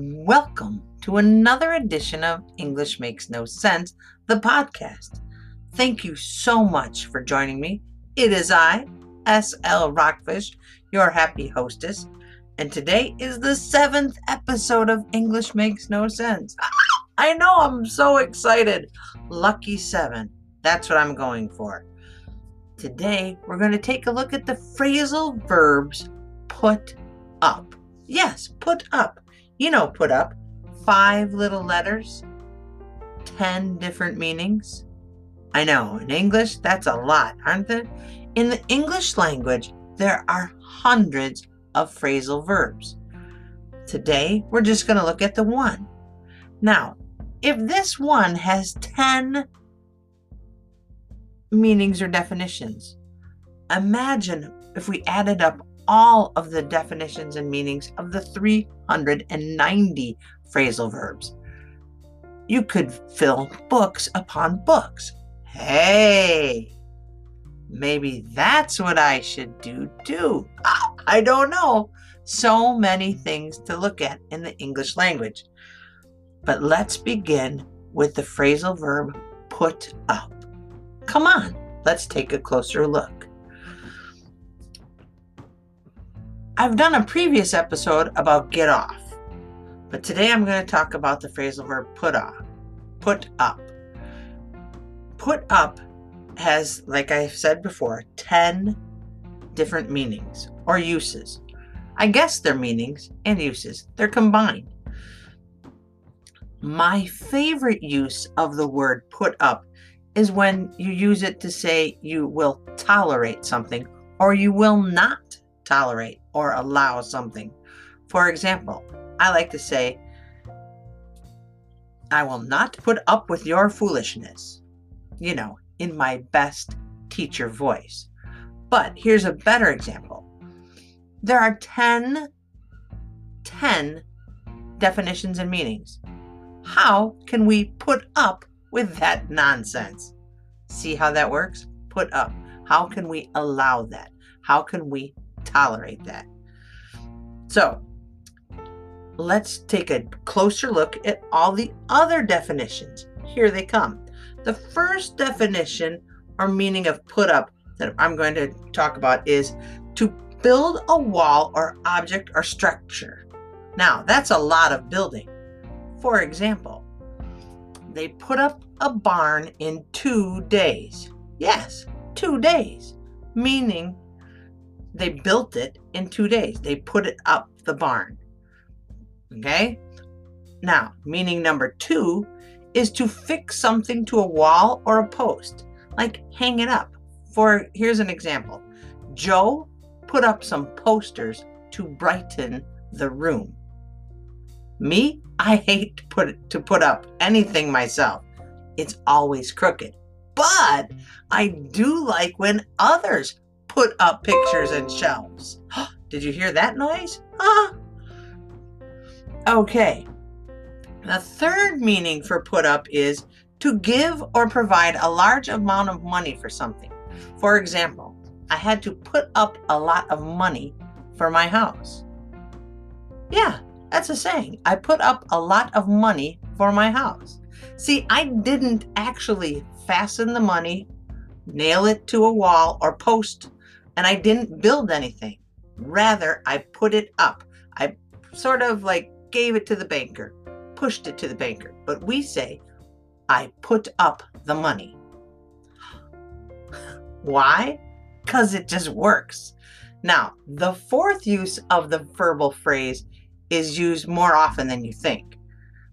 Welcome to another edition of English Makes No Sense, the podcast. Thank you so much for joining me. It is I, S.L. Rockfish, your happy hostess, and today is the seventh episode of English Makes No Sense. I know, I'm so excited. Lucky seven. That's what I'm going for. Today, we're going to take a look at the phrasal verbs put up. Yes, put up. You know, put up. Five little letters, 10 different meanings. I know, in English, that's a lot, aren't there? In the English language, there are hundreds of phrasal verbs. Today, we're just going to look at the one. Now, if this one has 10 meanings or definitions, imagine if we added up all of the definitions and meanings of the 390 phrasal verbs. You could fill books upon books. Hey, maybe that's what I should do too. I don't know. So many things to look at in the English language. But let's begin with the phrasal verb put up. Come on, let's take a closer look. I've done a previous episode about get off, but today I'm going to talk about the phrasal verb put off. Put up. Put up has, like I've said before, 10 different meanings or uses. I guess they're meanings and uses, they're combined. My favorite use of the word put up is when you use it to say you will tolerate something or you will not tolerate or allow something. For example, I like to say, I will not put up with your foolishness, you know, in my best teacher voice. But here's a better example there are 10, 10 definitions and meanings. How can we put up with that nonsense? See how that works? Put up. How can we allow that? How can we tolerate that. So let's take a closer look at all the other definitions. Here they come. The first definition or meaning of put up that I'm going to talk about is to build a wall or object or structure. Now, that's a lot of building. For example, they put up a barn in two days. Yes, two days, meaning they built it in two days. They put it up the barn. Okay? Now, meaning number two is to fix something to a wall or a post, like hang it up. For here's an example Joe put up some posters to brighten the room. Me, I hate to put, to put up anything myself. It's always crooked. But I do like when others put up pictures and shelves. Did you hear that noise? Huh? Okay. The third meaning for put up is to give or provide a large amount of money for something. For example, I had to put up a lot of money for my house. Yeah, that's a saying. I put up a lot of money for my house. See, I didn't actually fasten the money, nail it to a wall, or post and I didn't build anything. Rather, I put it up. I sort of like gave it to the banker, pushed it to the banker. But we say, I put up the money. Why? Because it just works. Now, the fourth use of the verbal phrase is used more often than you think.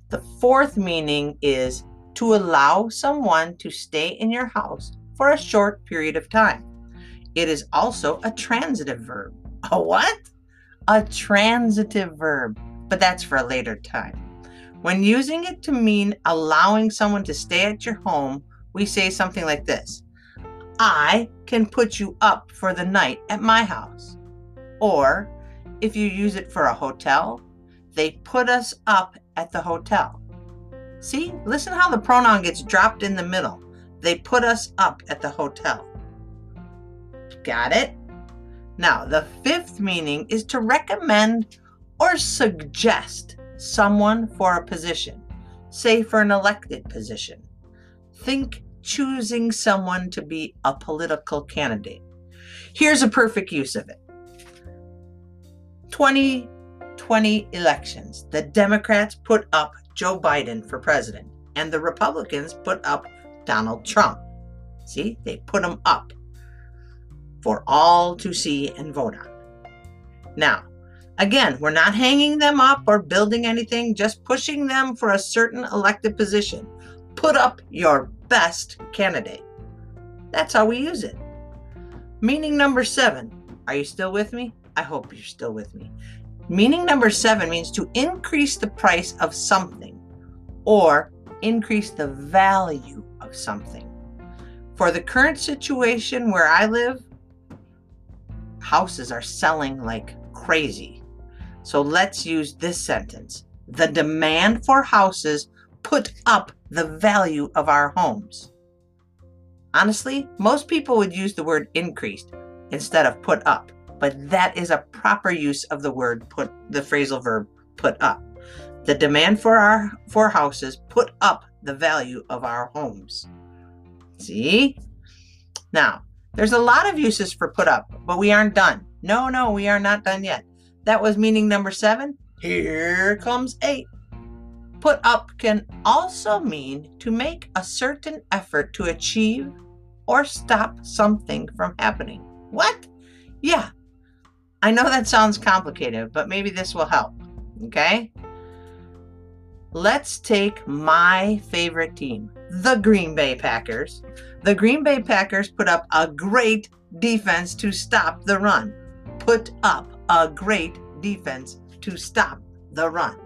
The fourth meaning is to allow someone to stay in your house for a short period of time. It is also a transitive verb. A what? A transitive verb, but that's for a later time. When using it to mean allowing someone to stay at your home, we say something like this I can put you up for the night at my house. Or if you use it for a hotel, they put us up at the hotel. See, listen how the pronoun gets dropped in the middle. They put us up at the hotel. Got it? Now, the fifth meaning is to recommend or suggest someone for a position, say for an elected position. Think choosing someone to be a political candidate. Here's a perfect use of it 2020 elections, the Democrats put up Joe Biden for president, and the Republicans put up Donald Trump. See, they put them up for all to see and vote on. Now, again, we're not hanging them up or building anything, just pushing them for a certain elected position. Put up your best candidate. That's how we use it. Meaning number seven. Are you still with me? I hope you're still with me. Meaning number seven means to increase the price of something or increase the value of something. For the current situation where I live, houses are selling like crazy. So let's use this sentence The demand for houses put up the value of our homes. Honestly, most people would use the word increased instead of put up, but that is a proper use of the word put, the phrasal verb put up. The demand for our for houses put up the value of our homes. See? Now, there's a lot of uses for put up, but we aren't done. No, no, we are not done yet. That was meaning number seven. Here comes eight. Put up can also mean to make a certain effort to achieve or stop something from happening. What? Yeah. I know that sounds complicated, but maybe this will help. Okay? Let's take my favorite team, the Green Bay Packers. The Green Bay Packers put up a great defense to stop the run. Put up a great defense to stop the run.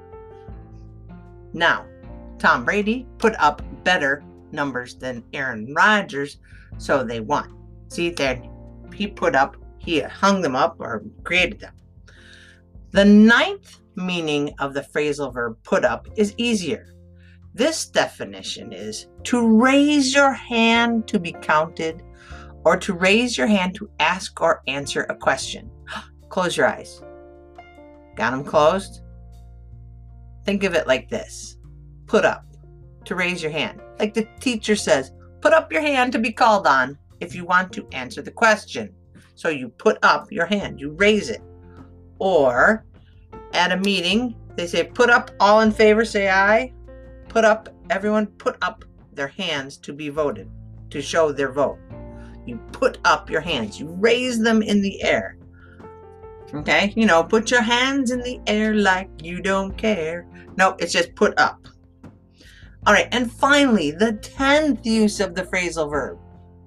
Now, Tom Brady put up better numbers than Aaron Rodgers, so they won. See, there he put up, he hung them up or created them. The ninth meaning of the phrasal verb put up is easier. This definition is to raise your hand to be counted or to raise your hand to ask or answer a question. Close your eyes. Got them closed? Think of it like this put up, to raise your hand. Like the teacher says, put up your hand to be called on if you want to answer the question. So you put up your hand, you raise it. Or at a meeting, they say, put up all in favor, say aye. Put up, everyone put up their hands to be voted, to show their vote. You put up your hands, you raise them in the air. Okay, you know, put your hands in the air like you don't care. No, it's just put up. All right, and finally, the 10th use of the phrasal verb,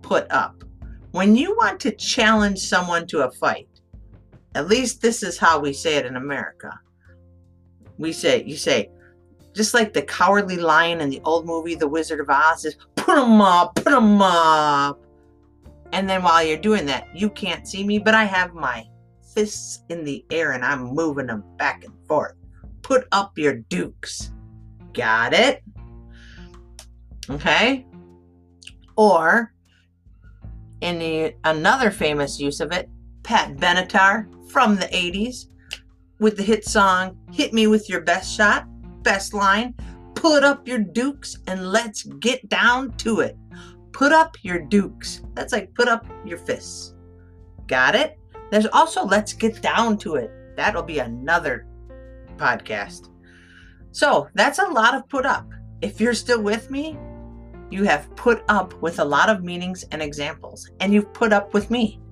put up. When you want to challenge someone to a fight, at least this is how we say it in America. We say, you say, just like the cowardly lion in the old movie, The Wizard of Oz, is put them up, put them up. And then while you're doing that, you can't see me, but I have my fists in the air and I'm moving them back and forth. Put up your dukes. Got it? Okay? Or, in the, another famous use of it, Pat Benatar from the 80s with the hit song Hit Me With Your Best Shot, best line, put up your dukes and let's get down to it. Put up your dukes. That's like put up your fists. Got it? There's also let's get down to it. That'll be another podcast. So that's a lot of put up. If you're still with me, you have put up with a lot of meanings and examples, and you've put up with me.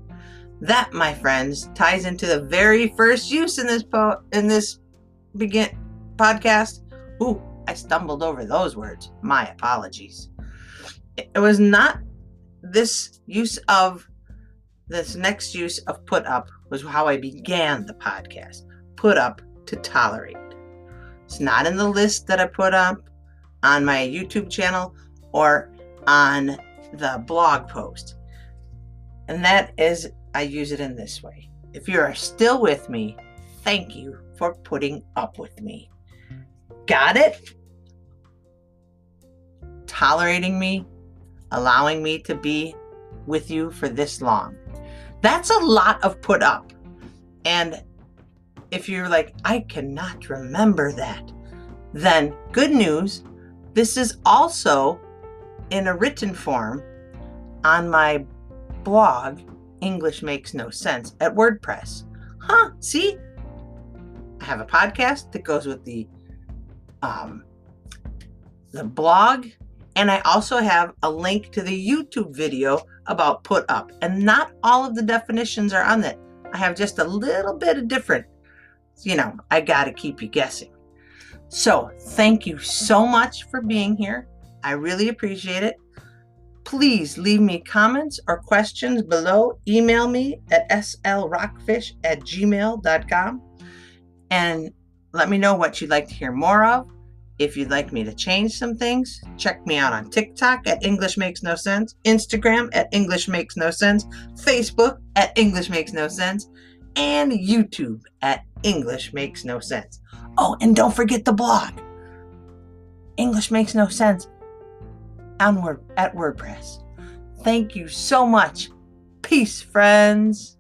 That, my friends, ties into the very first use in this po- in this begin podcast. Ooh, I stumbled over those words. My apologies. It was not this use of this next use of put up was how I began the podcast. Put up to tolerate. It's not in the list that I put up on my YouTube channel or on the blog post. And that is, I use it in this way. If you are still with me, thank you for putting up with me. Got it? Tolerating me, allowing me to be with you for this long. That's a lot of put up. And if you're like, I cannot remember that, then good news. This is also in a written form on my blog, English Makes No Sense, at WordPress. Huh, see? I have a podcast that goes with the um, the blog, and I also have a link to the YouTube video about put up. And not all of the definitions are on that. I have just a little bit of different, you know, I got to keep you guessing. So, thank you so much for being here. I really appreciate it. Please leave me comments or questions below. Email me at slrockfish at gmail.com and let me know what you'd like to hear more of. If you'd like me to change some things, check me out on TikTok at English Makes No Sense, Instagram at English Makes No Sense, Facebook at English Makes No Sense, and YouTube at English Makes No Sense. Oh, and don't forget the blog. English Makes No Sense on at WordPress. Thank you so much. Peace, friends.